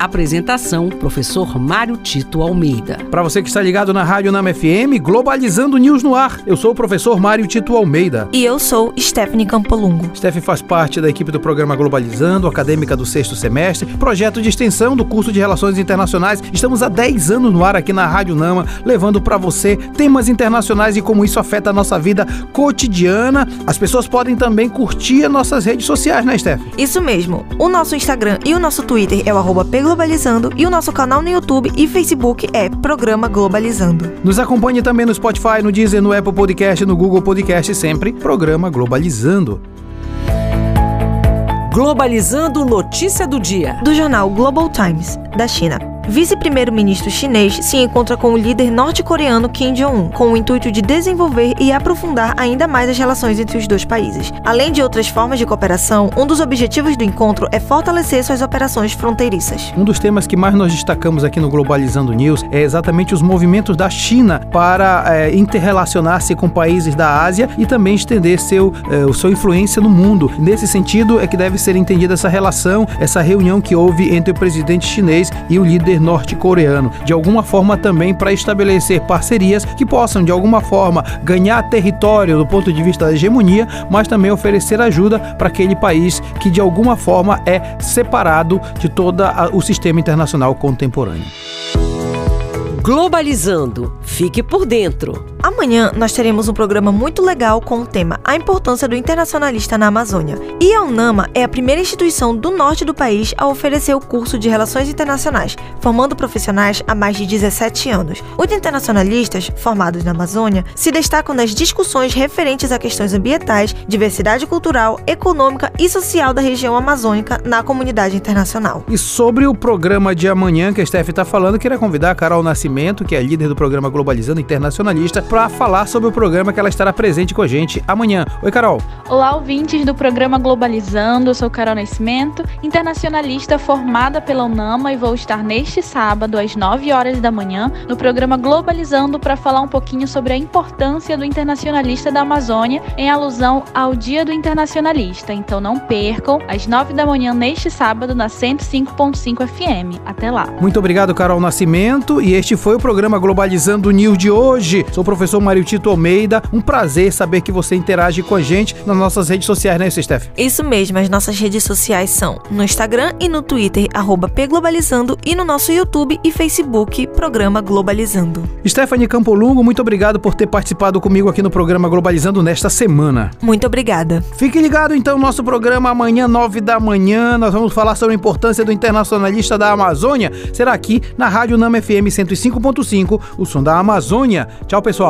Apresentação: Professor Mário Tito Almeida. Para você que está ligado na Rádio Nama FM, Globalizando News no ar. Eu sou o professor Mário Tito Almeida. E eu sou Stephanie Campolungo. Stephanie faz parte da equipe do programa Globalizando, acadêmica do sexto semestre, projeto de extensão do curso de Relações Internacionais. Estamos há 10 anos no ar aqui na Rádio Nama, levando para você temas internacionais e como isso afeta a nossa vida cotidiana. As pessoas podem também curtir as nossas redes sociais, né, Steph? Isso mesmo. O nosso Instagram e o nosso Twitter é o arroba Globalizando e o nosso canal no YouTube e Facebook é Programa Globalizando. Nos acompanhe também no Spotify, no Deezer, no Apple Podcast, no Google Podcast, sempre Programa Globalizando. Globalizando notícia do dia. Do jornal Global Times, da China. Vice-primeiro-ministro chinês se encontra com o líder norte-coreano Kim Jong-un, com o intuito de desenvolver e aprofundar ainda mais as relações entre os dois países. Além de outras formas de cooperação, um dos objetivos do encontro é fortalecer suas operações fronteiriças. Um dos temas que mais nós destacamos aqui no Globalizando News é exatamente os movimentos da China para é, interrelacionar-se com países da Ásia e também estender seu, é, sua influência no mundo. Nesse sentido é que deve ser entendida essa relação, essa reunião que houve entre o presidente chinês e o líder norte-coreano, de alguma forma também para estabelecer parcerias que possam, de alguma forma, ganhar território do ponto de vista da hegemonia, mas também oferecer ajuda para aquele país que, de alguma forma, é separado de todo o sistema internacional contemporâneo. Globalizando. Fique por dentro. Amanhã nós teremos um programa muito legal com o tema A Importância do Internacionalista na Amazônia. E a UNAMA é a primeira instituição do norte do país a oferecer o curso de Relações Internacionais, formando profissionais há mais de 17 anos. Os internacionalistas, formados na Amazônia, se destacam nas discussões referentes a questões ambientais, diversidade cultural, econômica e social da região amazônica na comunidade internacional. E sobre o programa de amanhã que a Steph está falando, queria convidar a Carol Nascimento, que é líder do programa Globalizando Internacionalista, para falar sobre o programa que ela estará presente com a gente amanhã. Oi, Carol. Olá, ouvintes do programa Globalizando. Eu sou Carol Nascimento, internacionalista formada pela UNAMA e vou estar neste sábado às 9 horas da manhã no programa Globalizando para falar um pouquinho sobre a importância do internacionalista da Amazônia em alusão ao Dia do Internacionalista. Então não percam às 9 da manhã neste sábado na 105.5 FM. Até lá. Muito obrigado, Carol Nascimento, e este foi o programa Globalizando News de hoje. Sou o professor Mário Tito Almeida. Um prazer saber que você interage com a gente nas nossas redes sociais, né, Steph? Isso mesmo, as nossas redes sociais são no Instagram e no Twitter, arroba pglobalizando, e no nosso YouTube e Facebook, Programa Globalizando. Stephanie Campolungo, muito obrigado por ter participado comigo aqui no programa Globalizando nesta semana. Muito obrigada. Fique ligado então no nosso programa amanhã, 9 da manhã. Nós vamos falar sobre a importância do internacionalista da Amazônia. Será aqui na Rádio Nama FM 105.5, o som da Amazônia. Tchau, pessoal